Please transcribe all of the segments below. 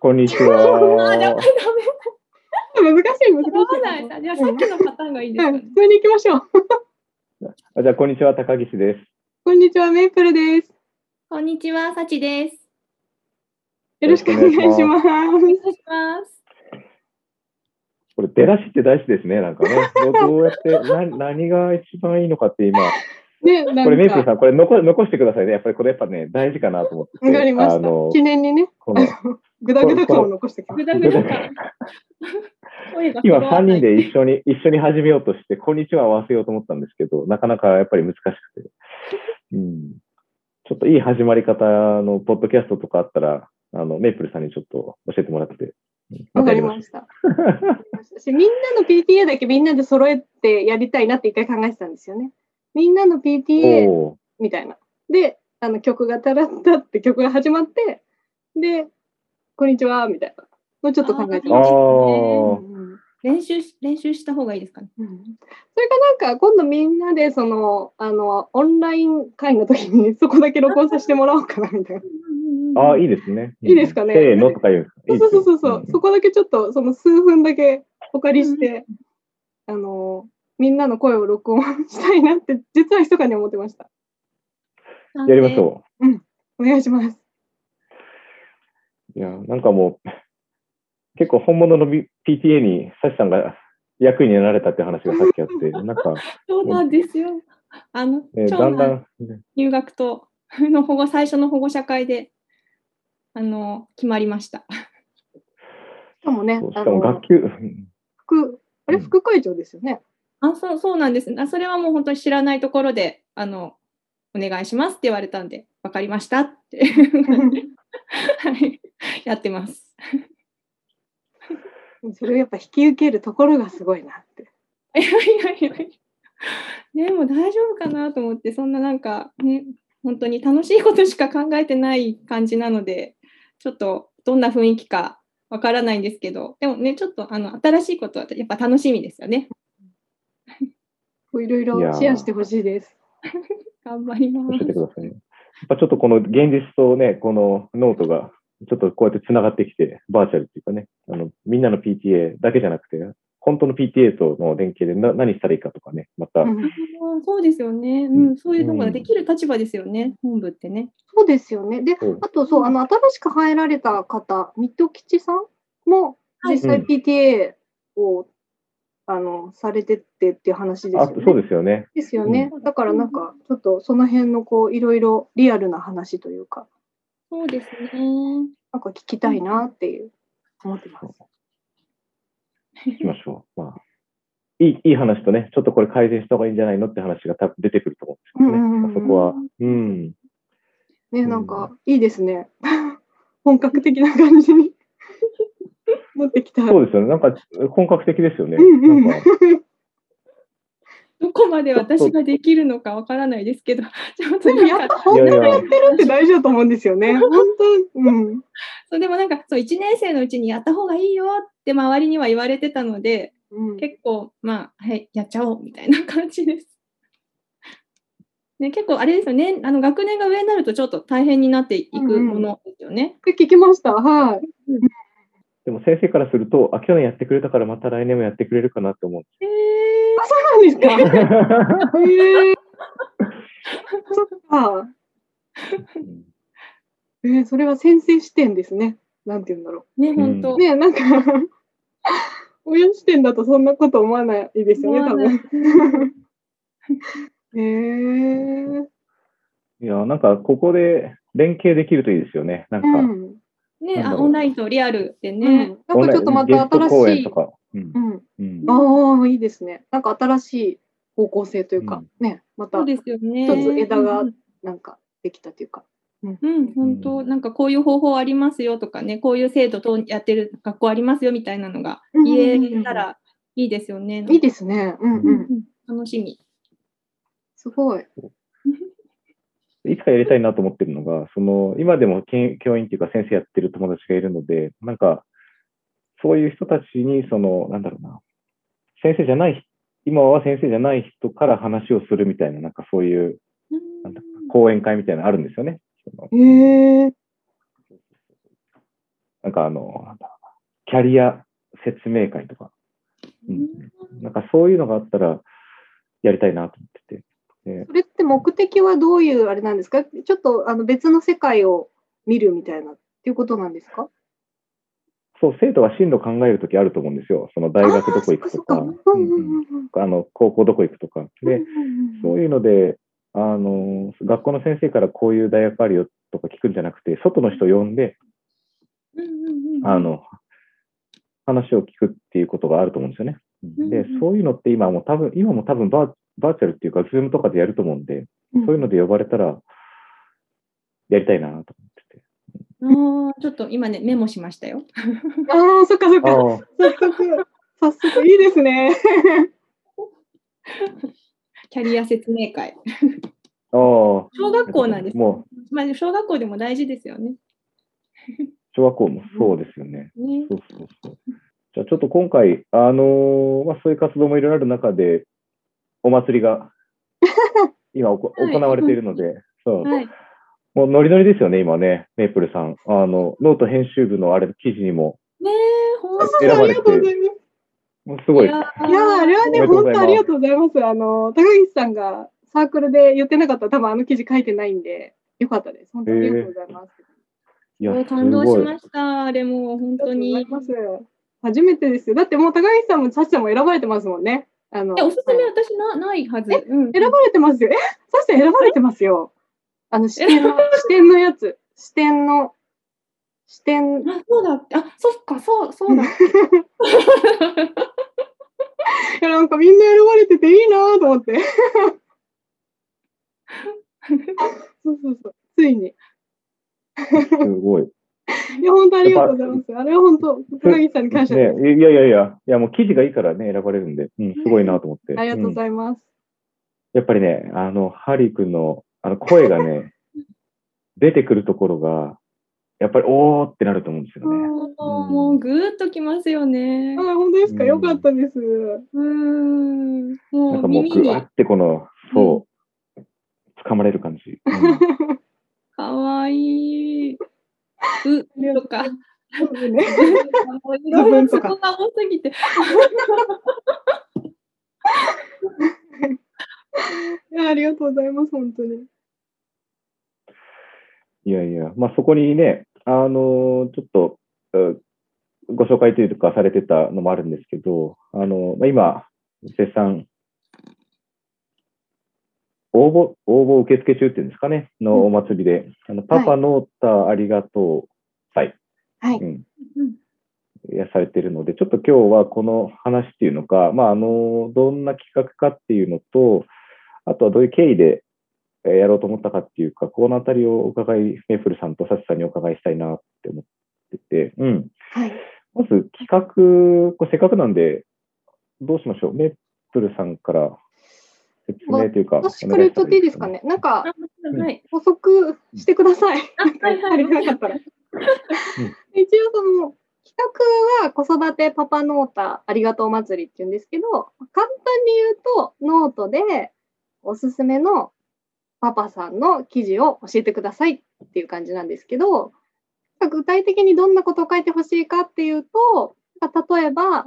こんにちは。難しい、難しい。じゃあさっきのパターンがいいですはい、かね普。通に行きましょう。あじゃあ、こんにちは、高岸です。こんにちは、メープルです。こんにちは、さちです。よろしくお願いします。お願いします。これ、出だしって大事ですね、なんかね。どどうやって、な何が一番いいのかって今、ね、なんか、これ、メイプルさん、これ残残してくださいね。やっぱりこれ、やっぱね、大事かなと思ってて。わかりましたあの。記念にね、このぐだぐだ感を残してきま 今、3揃わない人で一緒に、一緒に始めようとして、こんにちは合わせようと思ったんですけど、なかなかやっぱり難しくて。うん。ちょっといい始まり方のポッドキャストとかあったら、あの、メイプルさんにちょっと教えてもらって。わかりしました。しみんなの PTA だけみんなで揃えてやりたいなって一回考えてたんですよね。みんなのた。PTA みたいな。で、あの曲がたらったって曲が始まって、で、こんにちは、みたいなのをちょっと考えてあました。ーうんうん練習し、練習した方がいいですかね。うんそれかなんか今度みんなでそのあのオンライン会の時に そこだけ録音させてもらおうかなみたいな。ああ、いい。いですね。いいですかねせーのとか言うそうそうそうそう、んそこだけちょっとその数分だけお借りして、あのみんなの声を録音したいなって実は密かに思ってました。やりましょお願いします。う。いや、なんかもう、結構本物の PTA にサシさんが役になられたって話がさっきあって、なんか、そうなんですよ。あの、ね、長だんだ男ん、入学との保護、最初の保護者会で、あの、決まりました。しかもねしあかもの学級、うん副あれうん副会長ですよね。あ、そう、そうなんです。あ、それはもう本当に知らないところで、あの、お願いしますって言われたんで、わかりましたって。はい。やってます。それをやっぱ引き受けるところがすごいなって。いやいやいやいや。でも大丈夫かなと思って、そんななんかね、本当に楽しいことしか考えてない感じなので、ちょっとどんな雰囲気かわからないんですけど、でもね、ちょっとあの新しいことはやっぱ楽しみですよね。いろいろシェアしてほしいです。頑張ります教えて。くださいね。やっぱちょっとこの現実とね、このノートが、ちょっとこうやって繋がってきて、バーチャルっていうかね、あの、みんなの PTA だけじゃなくて、本当の PTA との連携でな何したらいいかとかね、また、そうですよね、うん。そういうのができる立場ですよね、本部ってね。そうですよね。で、あとそう、あの、新しく入られた方、水戸吉さんもはい実際 PTA を、あの、されてってっていう話ですあよね。そうですよね。ですよね。だからなんか、ちょっとその辺のこう、いろいろリアルな話というか、そうですね。なんか聞きたいなっていう、思ってます。行きましょう。まあ、いい、いい話とね、ちょっとこれ改善した方がいいんじゃないのって話が多分出てくると思うんですけどね。うんうんうんまあそこは、うん。ね、なんか、いいですね。本格的な感じに持ってきた。そうですよね。なんか、本格的ですよね。うん どこまで私ができるのかわからないですけど、でもやっぱ本当にいやってるって大事だと思うんですよね。本当、うん。そうでもなんかそう1年生のうちにやった方がいいよって周りには言われてたのでうん、結構まあはいやっちゃおうみたいな感じです。ね、結構あれですよねあの学年が上になるとちょっと大変になっていくものですよね。で聞きました。はい。でも先生からすると、あ、去年やってくれたからまた来年もやってくれるかなって思うんでえあ、そうなんですか？えそっか。えー、それは先生視点ですね。なんて言うんだろー、ね本当、う。ねなんか 親視点だとそんなこと思わないですよね、多分。へ えいや、なんか、ここで連携できるといいですよね。なんか、うん。ねあオンラインとリアルでうんね、なんかちょっとまた新しい演と。か。うんうん。うんああ、いいですね。なんか新しい方向性というか、ね、またそうですよね。一つ枝がうんなんかできたというか。うん、本当、なんかこういう方法ありますよとかね、こういう制度とやってる学校ありますよみたいなのがうんうんうん言うんえたらいいですよね。いいですね。うんううんん。うん楽しみ。すごい。いつかやりたいなと思ってるのが、その、今でも教員っていうか先生やってる友達がいるので、なんか、そういう人たちに、その、なんだろうな、先生じゃない、今は先生じゃない人から話をするみたいな、なんかそういうなんだ講演会みたいなのあるんですよね。へえ。なんかあの、なんだキャリア説明会とか、うん、なんかそういうのがあったらやりたいなと思ってて。でそれって目的はどういうあれなんですか？ちょっとあの別の世界を見るみたいなっていうことなんですか？そう、生徒が進路考えるときあると思うんですよ。その大学どこ行くとか、あの高校どこ行くとか。で、そういうので、あの、学校の先生からこういう大学あるよとか聞くんじゃなくて、外の人を呼んで、あの、話を聞くっていうことがあると思うんですよね。で、そういうのって今も多分、今も多分バーバーチャルっていうか、 Zoom とかでやると思うんで、うんそういうので呼ばれたら、やりたいなと思ってて。あーちょっと今ね、メモしましたよ。ああ、そっかそっか。ああ、早速、早速いいですね。キャリア説明会。ああ、小学校なんですよもまあ、小学校でも大事ですよね。小学校もそうですよね。ねそうそうそう。じゃあちょっと今回、あのーまあ、そういう活動もいろいろある中で、お祭りが 今おこはい行われているので、そう、はい。もうノリノリですよね、今ね、メープルさん。あの、ノート編集部のあれ、記事にも、ねえ、ほんと選ばれてありがとうございます。もうすごい。やいやーあれはね、本当ありがとうございます。あの、高岸さんがサークルで言ってなかったら多分あの記事書いてないんで、よかったです。本当にありがとうございます。いや、す感動し。ました。あれもう本当に。ありがとうございます。初めてですよ。だってもう高岸さんもサチさんも選ばれてますもんね。あのえ、おすすめはい私なないはず。えうん選ばれてますよ。え、さん選ばれてますよ。あの視点の、視点のやつ。視点の、視点。あ、そうだって。あ、そっか、そう、そうだ。いや、なんかみんな選ばれてていいなと思って。そうそうそう。ついに。すごい。いや、本当ありがとうございます。あれは本当、高木さんに感謝です。ね、いやいやいや、いやもう記事がいいからね、選ばれるんで、うん、すごいなと思って。ありがとうごうんざいます。やっぱりね、あの、ハリー君のあの声がね、出てくるところが、やっぱりおーってなると思うんですよね。もうぐーっときますよねあ、。本当ですか？うんよかったです。うーん。もうなんかもうぐわってこの、そう、掴まれる感じ。うん かわいい。うとか。ね。いろいろそこが多すぎて。いや、ありがとうございます。本当に。いやいや、まあそこにね、あのちょっと、うご紹介というかされてたのもあるんですけど、あの、まあ、今、絶賛、応募、応募受付中っていうんですかね、のお祭りで、あの、パパノータありがとう祭、はい。うん、うんやされているので、ちょっと今日はこの話っていうのか、まあ、あの、どんな企画かっていうのと、あとはどういう経緯でえーやろうと思ったかっていうか、このあたりをお伺い、メープルさんとサチさんにお伺いしたいなって思ってて、うん。はい。まず企画、これせっかくなんで、どうしましょう。メープルさんから説明というか、私から言っとっていいですかね？なんか、はい。補足してください。あ、はいはい。足りなかったら。一応その企画は子育てパパノータありがとう祭りって言うんですけど、簡単に言うとノートでおすすめのパパさんの記事を教えてくださいっていう感じなんですけど、具体的にどんなことを書いてほしいかっていうと、例えば、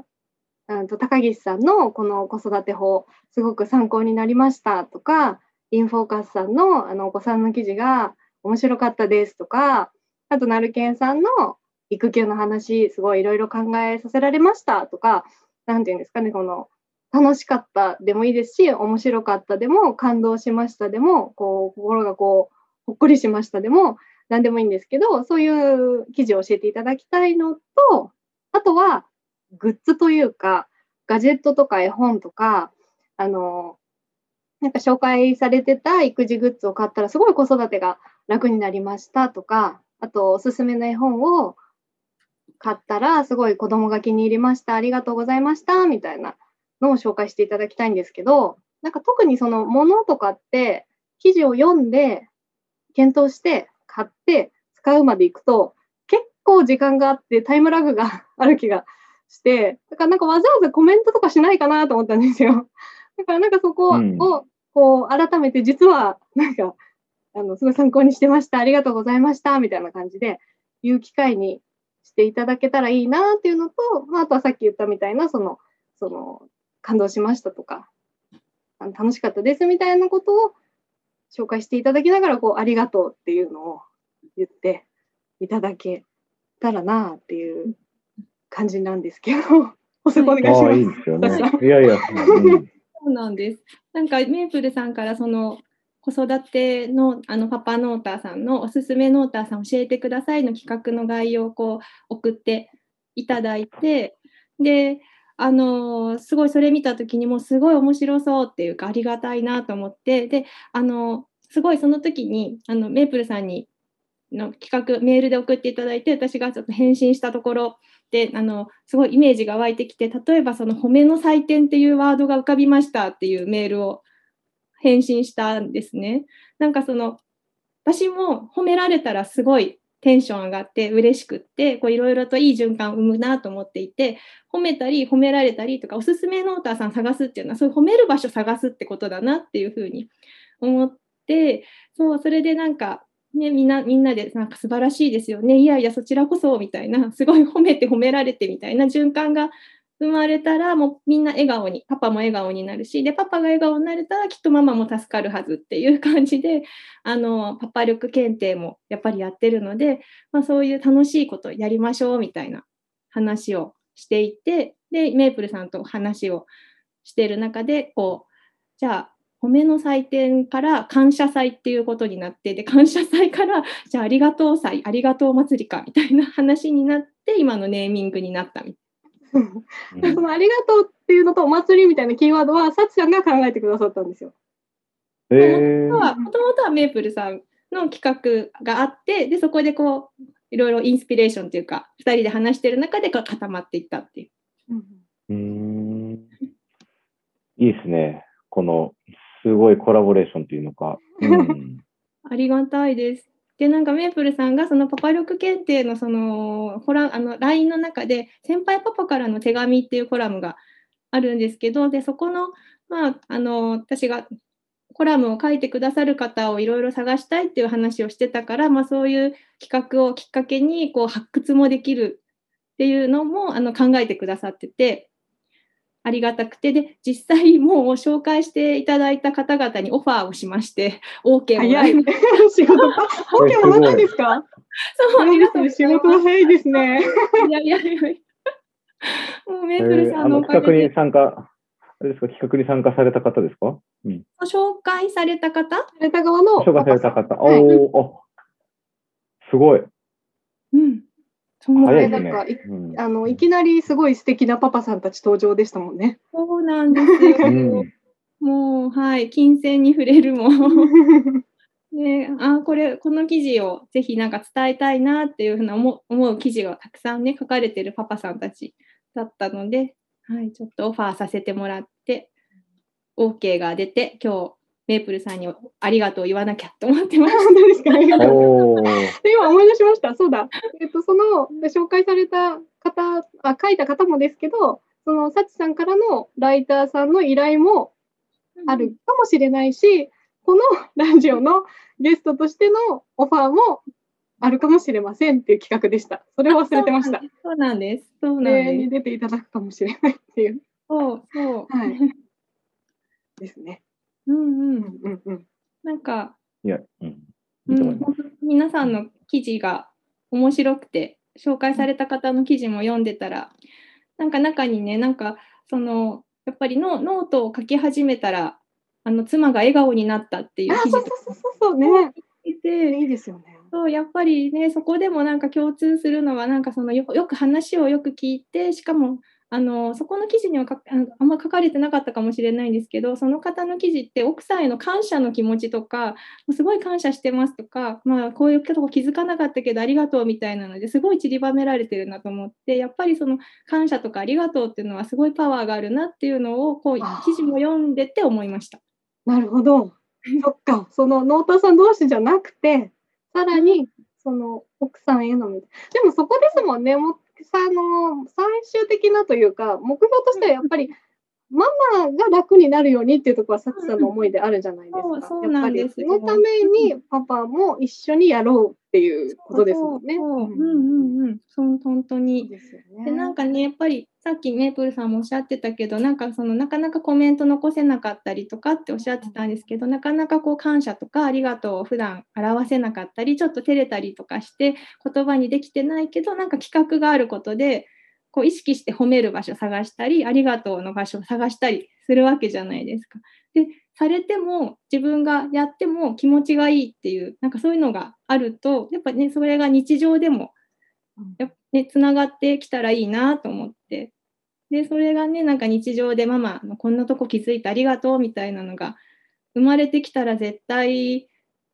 うんと高岸さんのこの子育て法、すごく参考になりましたとか、インフォーカスさんのあのお子さんの記事が面白かったですとか、あと、なるけんさんの育休の話、すごいいろいろ考えさせられましたとか、なんていうんですかね、この、楽しかったでもいいですし、面白かったでも、感動しましたでも、こう、心がこう、ほっこりしましたでも、なんでもいいんですけど、そういう記事を教えていただきたいのと、あとは、グッズというか、ガジェットとか絵本とか、あの、なんか紹介されてた育児グッズを買ったら、すごい子育てが楽になりましたとか、あとおすすめの絵本を買ったら、すごい子供が気に入りました、ありがとうございました、みたいなのを紹介していただきたいんですけど、なんか特にそのものとかって、記事を読んで、検討して、買って、使うまでいくと、結構時間があって、タイムラグがある気がして、だからなんかわざわざコメントとかしないかなと思ったんですよ。だからなんかそこを、うんこう、改めて実は、なんか、あの、すごい参考にしてました。ありがとうございました。みたいな感じで、言う機会にしていただけたらいいなっていうのと、まあ、あとはさっき言ったみたいな、その、その、感動しましたとか、あの楽しかったですみたいなことを紹介していただきながら、こう、ありがとうっていうのを言っていただけたらなっていう感じなんですけど、おそこお願いします。いいですよね。いやいや、うんそうなんです。なんかメープルさんからその子育てのあのパパノーターさんのおすすめノーターさん教えてくださいの企画の概要をこう送っていただいてであのすごいそれ見た時にもうすごい面白そうっていうかありがたいなと思ってであのすごいその時にあのメープルさんにの企画メールで送っていただいて私がちょっと返信したところであのすごいイメージが湧いてきて例えばその褒めの祭典っていうワードが浮かびましたっていうメールを返信したんですね。なんかその私も褒められたらすごいテンション上がって嬉しくっていろいろといい循環を生むなと思っていて褒めたり褒められたりとかおすすめノーターさん探すっていうのはそういう褒める場所探すってことだなっていうふうに思ってそうそれでなんかね、みんなみんなでなんか素晴らしいですよね。いやいやそちらこそみたいなすごい褒めて褒められてみたいな循環が生まれたらもうみんな笑顔にパパも笑顔になるしでパパが笑顔になれたらきっとママも助かるはずっていう感じであのパパ力検定もやっぱりやってるので、まあ、そういう楽しいことやりましょうみたいな話をしていてでメープルさんと話をしている中でこうじゃあ褒めの祭典から感謝祭っていうことになってで感謝祭からじゃあありがとう祭ありがとう祭りかみたいな話になって今のネーミングになったみたいな。そのありがとうっていうのとお祭りみたいなキーワードはさちさんが考えてくださったんですよ。えー、もともとはメープルさんの企画があってでそこでこういろいろインスピレーションというか2人で話してる中で固まっていったっていう。うんいいですね。このすごいコラボレーションというのか。うん、ありがたいです。で、なんかメープルさんがそのパパ力検定のその、ほら、あの、LINE の中で、先輩パパからの手紙っていうコラムがあるんですけど、で、そこの、まあ、あの、私がコラムを書いてくださる方をいろいろ探したいっていう話をしてたから、まあ、そういう企画をきっかけにこう発掘もできるっていうのもあの考えてくださっててありがたくて、で、実際もう紹介していただいた方々にオファーをしまして、OK もらいま 仕事、OK もらったんですか？そう、ありがとう仕事が早いですね。いやいやいやもうメープルさんのおかげで。企画に参加、あれですか、企画に参加された方ですか、うん、紹介された方？された側の。紹介された方。おお、すごい。うん。そうね、なんかい、うん、あのいきなりすごい素敵なパパさんたち登場でしたもんね。そうなんですよ。うん、もうはい金銭に触れるも。ね、あこれこの記事をぜひなんか伝えたいなっていうふうな思う記事がたくさんね書かれてるパパさんたちだったので、はい、ちょっとオファーさせてもらって OK が出て今日メープルさんにありがとう言わなきゃと思ってました。で今思い出しました。そうだ。えっと、その紹介された方あ、書いた方もですけど、そのサチさんからのライターさんの依頼もあるかもしれないし、このラジオのゲストとしてのオファーもあるかもしれませんっていう企画でした。それを忘れてました。そうなんです。そうなんです。に出ていただくかもしれないっていう。そうそう。はい。ですね。うんうんうんうん。なんか、いや、うん。うん、皆さんの記事が面白くて、紹介された方の記事も読んでたら、なんか中にね、なんか、その、やっぱりノノートを書き始めたら、あの妻が笑顔になったっていう記事とかそうそうそうね。いていいですよね。そうやっぱりねそこでもなんか共通するのはなんかそのよく話をよく聞いてしかもあのそこの記事にはああんま書かれてなかったかもしれないんですけどその方の記事って奥さんへの感謝の気持ちとかすごい感謝してますとか、まあ、こういうとこ気づかなかったけどありがとうみたいなのですごい散りばめられてるなと思ってやっぱりその感謝とかありがとうっていうのはすごいパワーがあるなっていうのをこう記事も読んでて思いました。なるほど。そっか。そのノーターさん同士じゃなくてさらにその奥さんへのでもそこですもんね。もさの最終的なというか目標としてはやっぱりママが楽になるようにっていうところは、さちさんの思いであるじゃないですか。やっぱり、そのためにパパも一緒にやろうっていうことですもんね。そううんうんうん。そう本当に。でね。でなんかねやっぱりさっきメープルさんもおっしゃってたけどなんかそのなかなかコメント残せなかったりとかっておっしゃってたんですけどなかなかこう感謝とかありがとうを普段表せなかったりちょっと照れたりとかして言葉にできてないけどなんか企画があることでこう意識して褒める場所を探したりありがとうの場所を探したりするわけじゃないですか。でされても自分がやっても気持ちがいいっていうなんかそういうのがあるとやっぱねそれが日常でもやっぱねつながってきたらいいなと思ってでそれがねなんか日常でママのこんなとこ気づいてありがとうみたいなのが生まれてきたら絶対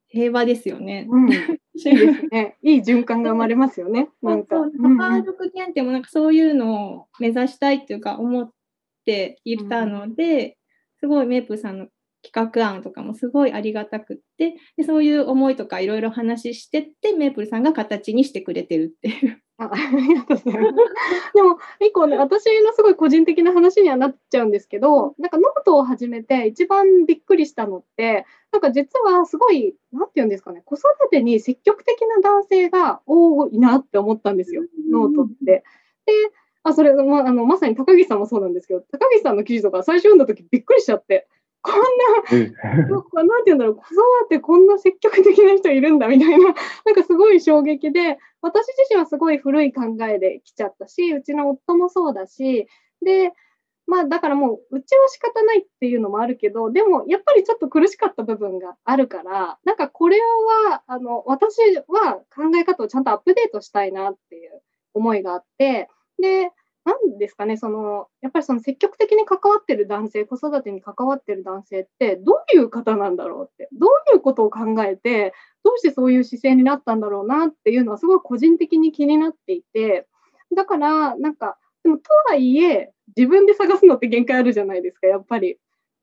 平和ですよね。うん、いいですね。いい循環が生まれますよね。なんか。そううんパパ力検定もなんかそういうのを目指したいっていうか思っていたので、すごいメープルさんの企画案とかもすごいありがたくってでそういう思いとかいろいろ話してってメープルさんが形にしてくれてるっていう。あ ありがとうございます。でも、一個ね、私のすごい個人的な話にはなっちゃうんですけど、なんかノートを始めて一番びっくりしたのって、なんか実はすごい、なんていうんですかね、子育てに積極的な男性が多いなって思ったんですよ、ノートって。で、あ、それ、まあ、あのまさに高木さんもそうなんですけど、高木さんの記事とか最初読んだ時びっくりしちゃって、こんななんて言うんだろう、子育てこんな積極的な人いるんだみたいな、なんかすごい衝撃で、私自身はすごい古い考えで来ちゃったし、うちの夫もそうだし、で、まあだからもう、うちは仕方ないっていうのもあるけど、でもやっぱりちょっと苦しかった部分があるから、なんかこれは、あの、私は考え方をちゃんとアップデートしたいなっていう思いがあって、で、なんですかね、その、やっぱりその積極的に関わってる男性、子育てに関わってる男性って、どういう方なんだろうって、どういうことを考えて、どうしてそういう姿勢になったんだろうなっていうのはすごい個人的に気になっていて、だから、なんか、でもとはいえ、自分で探すのって限界あるじゃないですか、やっぱり。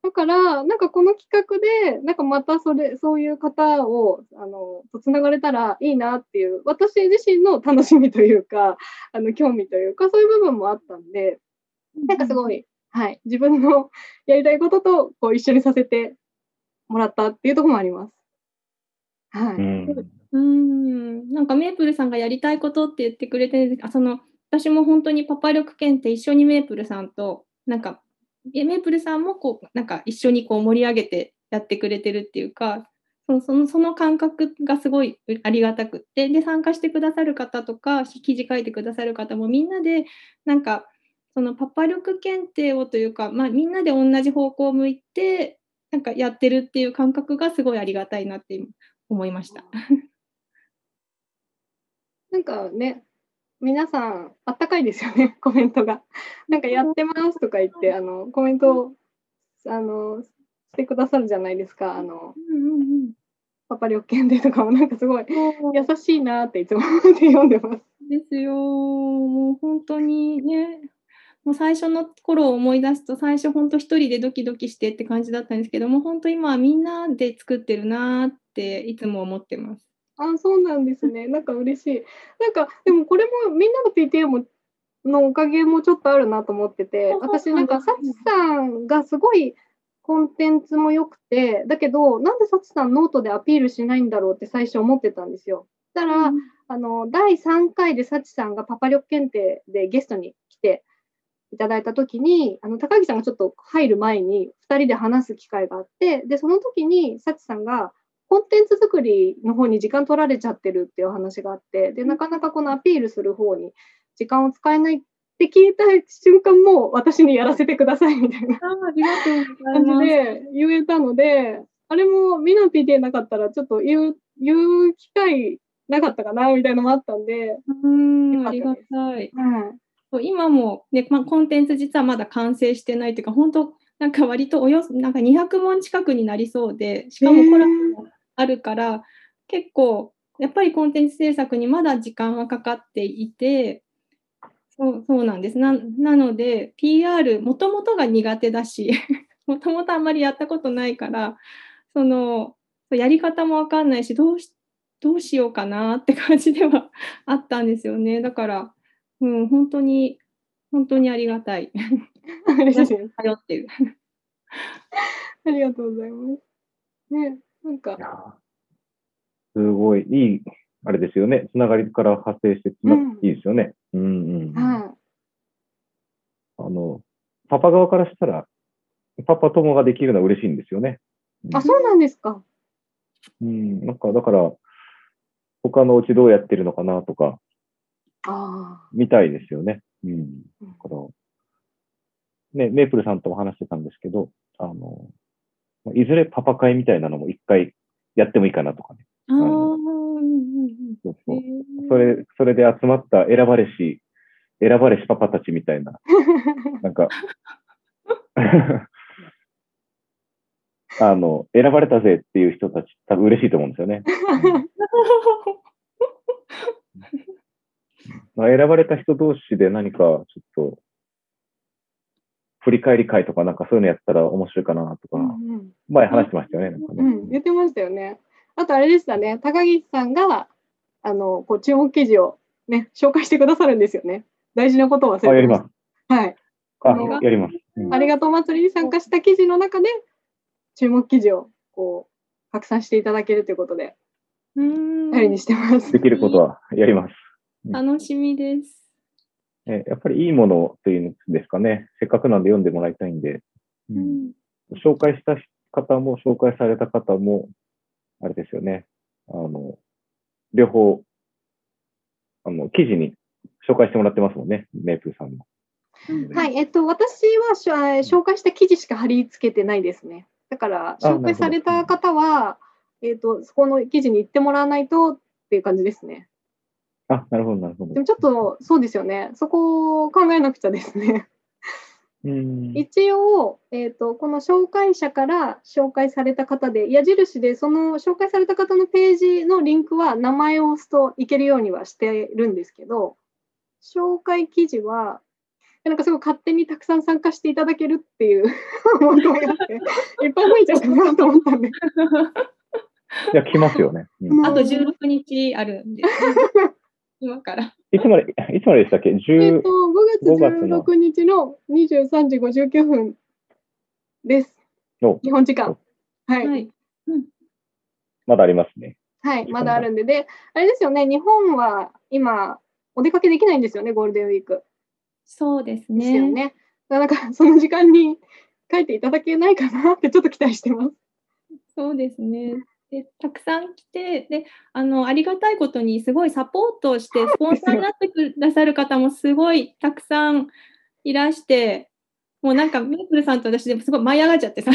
だから、なんかこの企画で、なんかまたそれ、そういう方を、あの、とつながれたらいいなっていう、私自身の楽しみというか、あの、興味というか、そういう部分もあったんで、なんかすごい、はい、自分のやりたいこととこう一緒にさせてもらったっていうところもあります。はい。うんうんなんかメープルさんがやりたいことって言ってくれてあその私も本当にパパ力検定一緒にメープルさんとなんかえメープルさんもこうなんか一緒にこう盛り上げてやってくれてるっていうかそのそのその感覚がすごいありがたくってで参加してくださる方とか記事書いてくださる方もみんなでなんかそのパパ力検定をというか、まあ、みんなで同じ方向を向いてなんかやってるっていう感覚がすごいありがたいなって思いました。なんかね、皆さん、あったかいですよね、コメントが。なんかやってますとか言って、あの、コメントを、あの、してくださるじゃないですか。あの、うんうんうんパパ力検定とかもなんかすごい優しいなっていつも思って読んでます。ですよ。もう本当にね、もう最初の頃を思い出すと、最初本当一人でドキドキしてって感じだったんですけども、本当今はみんなで作ってるなっていつも思ってます。あ、そうなんですね。なんか嬉しい。なんか、でもこれもみんなの PTA ものおかげもちょっとあるなと思ってて、私なんか、サチさんがすごいコンテンツも良くて、だけど、なんでサチさんノートでアピールしないんだろうって最初思ってたんですよ。たら、あの、第3回でサチさんがパパ力検定でゲストに来ていただいたときに、あの、高木さんがちょっと入る前に2人で話す機会があって、で、その時にサチさんが、コンテンツ作りの方に時間取られちゃってるっていう話があって、で、なかなかこのアピールする方に時間を使えないって聞いた瞬間も私にやらせてくださいみたいなあありがとうござい感じ。で言えたので、あれもミナ PTA なかったらちょっと言う、言う機会なかったかなみたいなのもあったんで、うん、ありがたい。う今も、ねまあ、コンテンツ実はまだ完成してないというか、本当、なんか割とおよそなんか200問近くになりそうで、しかもコラボもあるから、結構、やっぱりコンテンツ制作にまだ時間はかかっていて、そうそうなんです。ななので、PR、もともとが苦手だし、もともとあんまりやったことないから、その、やり方もわかんないし、どうしどうしようかなって感じでは あったんですよね。だから、うん、本当に、本当にありがたい。ありがとうございます。ね、なんかすごい、いい、あれですよね。つながりから派生してうんいいですよね。うんうん。はあの、パパ側からしたら、パパ友ができるのは嬉しいんですよね。い。あ、そうなんですか。うん、なんか、だから、他のうちどうやってるのかなとか、あ見たいですよね。うん。うんだから、ね、メープルさんとも話してたんですけど、あの、いずれパパ会みたいなのも一回やってもいいかなとかね。そうそう。それ、それで集まった選ばれし、選ばれしパパたちみたいな、なんか、あの、選ばれたぜっていう人たち、多分嬉しいと思うんですよね。まあ、選ばれた人同士で何かちょっと、振り返り会とかなんかそういうのやったら面白いかなとか、うん前話してましたよね。なんかねうん、言ってましたよね。あとあれでしたね、高岸さんが、あの、こう、注目記事をね、紹介してくださるんですよね。大事なことを忘れてます。はい。あやります。うんありがとう祭りに参加した記事の中で、注目記事を、こう、拡散していただけるということで、うん頼りにしてます。できることはやります。楽しみです。えやっぱりいいものというんですかね。せっかくなんで読んでもらいたいんで、ううんん紹介した方も紹介された方も、あれですよね。あの、両方、あの、記事に紹介してもらってますもんね。メープルさんも。はい、えっと、私は紹介した記事しか貼り付けてないですね。だから、あ紹介された方は、えっと、そこの記事に行ってもらわないとっていう感じですね。あ、なるほど、なるほどで。もちょっと、そうですよね。そこを考えなくちゃですね。うん。一応、えっと、この紹介者から紹介された方で、矢印でその紹介された方のページのリンクは名前を押すといけるようにはしてるんですけど、紹介記事は、なんかすごい勝手にたくさん参加していただけるっていう 思いがあって、いっぱい増えちゃうかなと思ったんで。いや、来ますよね。うんうんあと16日あるんです。今から。いつまで、いつまででしたっけ？えっ ?10 と、5 5月月の16日の23時59分です。の、日本時間。はい。はい。まだありますね。はい、まだあるんで、で、あれですよね、日本は今、お出かけできないんですよね、ゴールデンウィーク。そうですですよね。ね。だから、その時間に書いていただけないかなってちょっと期待してます。そうですね。でたくさん来てであのありがたいことにすごいサポートをしてスポンサーになってくださる方もすごいたくさんいらしてもうなんかメープルさんと私でもすごい舞い上がっちゃってさ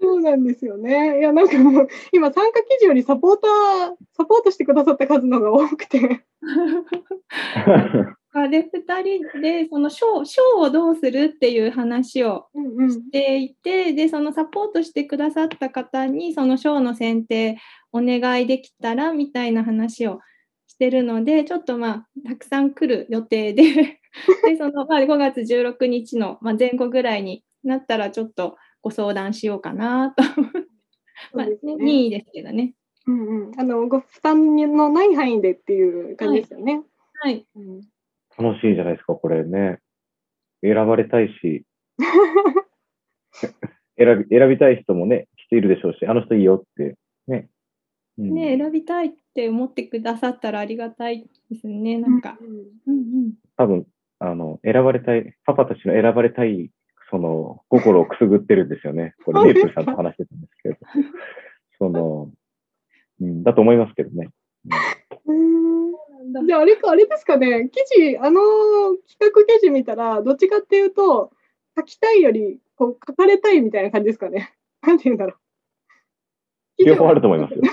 そうなんですよね。いや、なんかもう、今、参加記事よりサポーター、サポートしてくださった数の方が多くて。あで2人でそのショーショーをどうするっていう話をうんうん。していてでそのサポートしてくださった方にそのショーの選定お願いできたらみたいな話をしてるのでちょっとまあたくさん来る予定で でその、まあ、5月16日の、まあ、前後ぐらいになったらちょっとご相談しようかなと まあね任意ですけどね。うんうん。あの、ご負担のない範囲でっていう感じですよね。はい、うん楽しいじゃないですか、これね。選ばれたいし、選び選びたい人もね、来ているでしょうし、あの人いいよって、ね。うんね選びたいって思ってくださったらありがたいですねなんか。うんうんうん多分、あの、選ばれたい、パパたちの選ばれたい、その、心をくすぐってるんですよね。これ、メープルさんと話してたんですけど。その、うん、だと思いますけどね。うんなんだじゃああれか、あれですかね、記事、あの企画記事見たら、どっちかっていうと、書きたいより、こう、書かれたいみたいな感じですかね。なんて言うんだろう。両方あると思いますよ。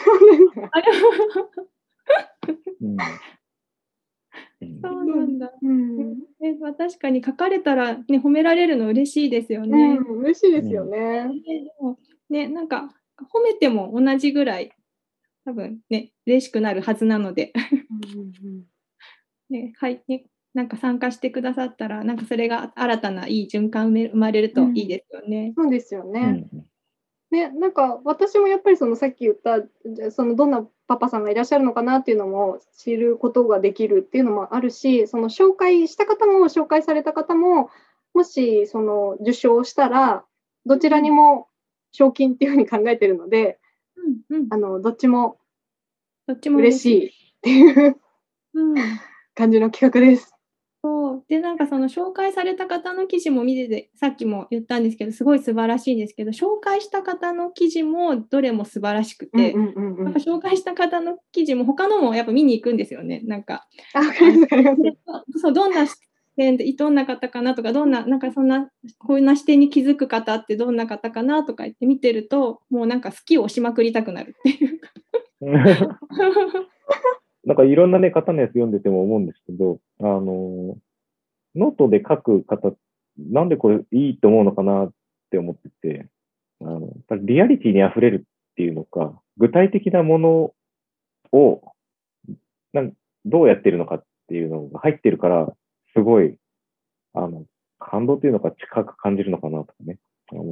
そうなんだ。うん、ねまあ、確かに書かれたら、ね、褒められるの嬉しいですよね。うん、嬉しいですよね。ねでもね、なんか褒めても同じぐらい多分ね嬉しくなるはずなので、ねはいね、なんか参加してくださったらなんかそれが新たないい循環生まれるといいですよね。そうですようね。ん。ね、ね、なんか私もやっぱりそのさっき言ったそのどんなパパさんがいらっしゃるのかなっていうのも知ることができるっていうのもあるしその紹介した方も紹介された方ももしその受賞したらどちらにも賞金っていうふうに考えてるので、うんうん、あのどっちもどっちも嬉しいっていううん感じの企画です。そうでなんかその紹介された方の記事も見ててさっきも言ったんですけどすごい素晴らしいんですけど紹介した方の記事もどれも素晴らしくて、うんうんうんうんやっぱ紹介した方の記事も他のもやっぱ見に行くんですよねなんかそうどんな視点でどんな方かなとかどんななんかそんなこういうな視点に気づく方ってどんな方かなとか言って見てるともうなんか好きを押しまくりたくなるっていうか。なんかいろんなね、方のやつ読んでても思うんですけど、あの、ノートで書く方、なんでこれいいと思うのかなって思ってて、あの、リアリティに溢れるっていうのか、具体的なものを、なんどうやってるのかっていうのが入ってるから、すごい、あの、感動っていうのか近く感じるのかなとかね。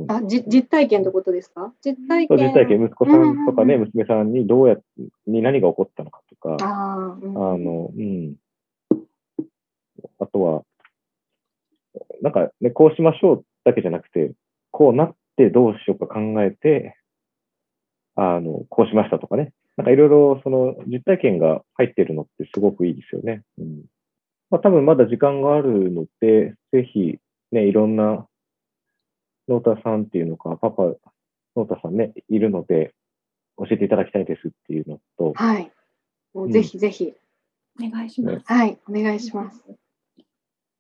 あ、じ実体験ってことですか？実体験。実体験、息子さんとかね、娘さんにどうやっに何が起こったのかとか、あーうんあの、うん。あとは、なんかね、こうしましょうだけじゃなくて、こうなってどうしようか考えて、あの、こうしましたとかね。なんかいろいろその実体験が入ってるのってすごくいいですよね。うん。まあ多分まだ時間があるので、ぜひね、いろんなノータさんっていうのか、パパ、ノータさんね、いるので、教えていただきたいですっていうのと、はい。もうぜひぜひ、お願いします。はい、お願いします。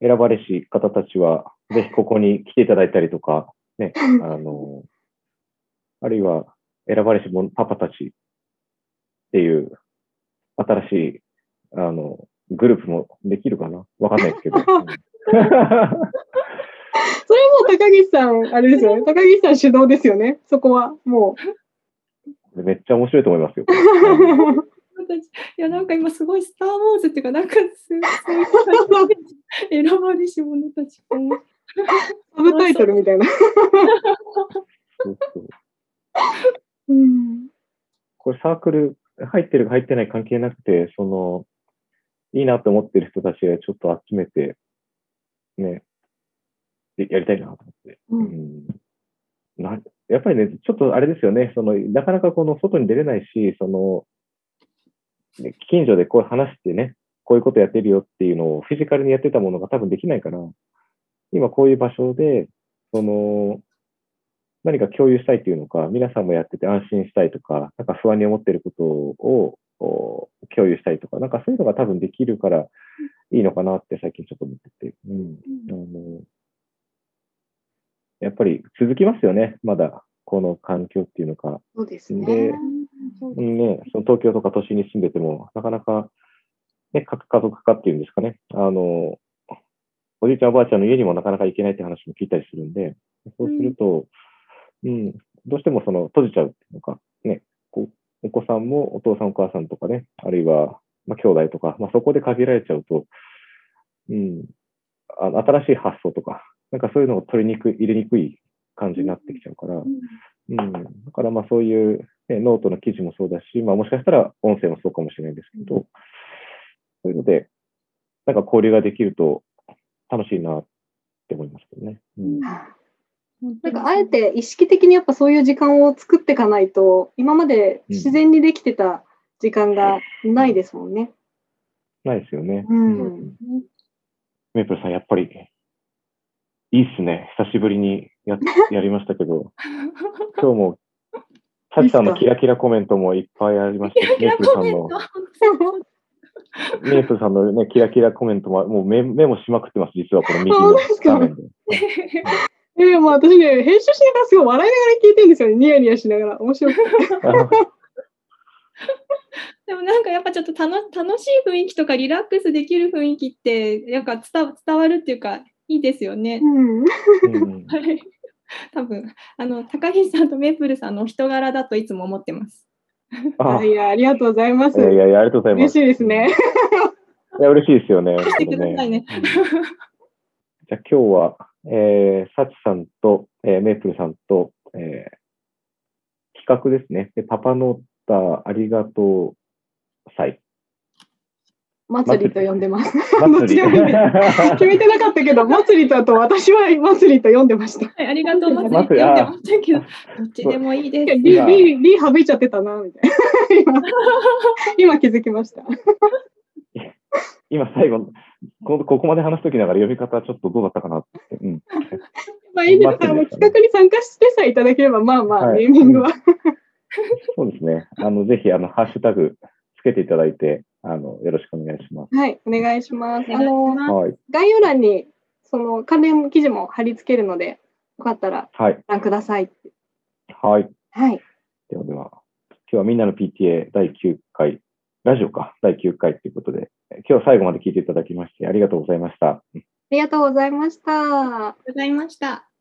選ばれし方たちは、ぜひここに来ていただいたりとか、ね、あの、あるいは選ばれしもパパたちっていう新しい、あの、グループもできるかな？わかんないですけど。う んそれもう高岸さん、あれですよね。高岸さん主導ですよね。そこは、もめっちゃ面白いと思いますよ。いやなんか今すごい「スター・ウォーズ」っていうかなんかすそういう感じで選ばれし者たちサブタイトルみたいな。これサークル入ってるか入ってない関係なくて、その、いいなと思ってる人たちがちょっと集めて、ね、でやりたいなと思って。ううん。んなやっぱりね、ちょっとあれですよね、そのなかなかこの外に出れないし、その、ね近所でこう話してね、こういうことやってるよっていうのをフィジカルにやってたものが多分できないから、今こういう場所で、その、何か共有したいっていうのか、皆さんもやってて安心したいとか、なんか不安に思ってることを共有したいとか、なんかそういうのが多分できるからいいのかなって最近ちょっと思ってて、うん。あのやっぱり続きますよね、まだ、この環境っていうのか。そうですでね。そううんね、その東京とか都心に住んでても、なかなか、ね、核家族化っていうんですかね。あの、おじいちゃんおばあちゃんの家にもなかなか行けないって話も聞いたりするんで、そうすると、うん、どうしてもその閉じちゃうっていうのか、ね、こうお子さんもお父さんお母さんとかね、あるいは、まあ、兄弟とか、まあ、そこで限られちゃうと、うん、あの新しい発想とか、なんかそういうのを取りにくい、入れにくい感じになってきちゃうから、うん、だからまあそういう、ね、ノートの記事もそうだし、まあ、もしかしたら音声もそうかもしれないですけど、そういうので、なんか交流ができると楽しいなって思いますけどね。うん、なんかあえて意識的にやっぱそういう時間を作っていかないと、今まで自然にできてた時間がないですもんね。ないですよね。うん。メープルさん、やっぱりいいっすね。久しぶりにや やりましたけど、今日も、サチさんのキラキラコメントもいっぱいありましたし、メープルさんの、メープルさんのね、キラキラコメントも、もうメメモしまくってます、実はこの右の本当ですか？画面で。えー、もう私ね、編集しながらすごい笑いながら聞いてるんですよね。ニヤニヤしながら。面白くて。でもなんかやっぱちょっと楽楽しい雰囲気とかリラックスできる雰囲気ってやっぱ伝わ伝わるっていうかいいですよね。はい。多分あの高岸さんとメープルさんのお人柄だといつも思ってます。あいや、ありがとうございます。いやいやいや、ありがとうございます。嬉しいですね。いや、嬉しいですよね。してくださいねじゃあ今日は、えー、サチさんと、えーメープルさんと、えー画ですね。で、パパノータありがとう祭。祭りと呼んでます。どっちでもいいです決めてなかったけど、祭りとと私は祭りと呼んでました。はい、ありがとう、まつりまつりって読んでましたけど、どっちでもいいです。リー、リー、リー省いちゃってたな、みたいな。今、今気づきました。今最後、こここまで話すときながら読み方ちょっとどうだったかなって。うん。まあいいです。あの企画に参加してさえいただければ、まあまあ、はいネーミングは。そうですね。あの、ぜひ、あの、ハッシュタグつけていただいて、あの、よろしくお願いします。はい、お願いします。あの、はい。概要欄に、その関連記事も貼り付けるので、よかったらはい。ご覧ください。はい。はい。ではでは、今日はみんなの PTA 第9回、ラジオか、第9回ということで、今日は最後まで聞いていただきまして、ありがとうございました。ありがとうございました。ありがとうございました。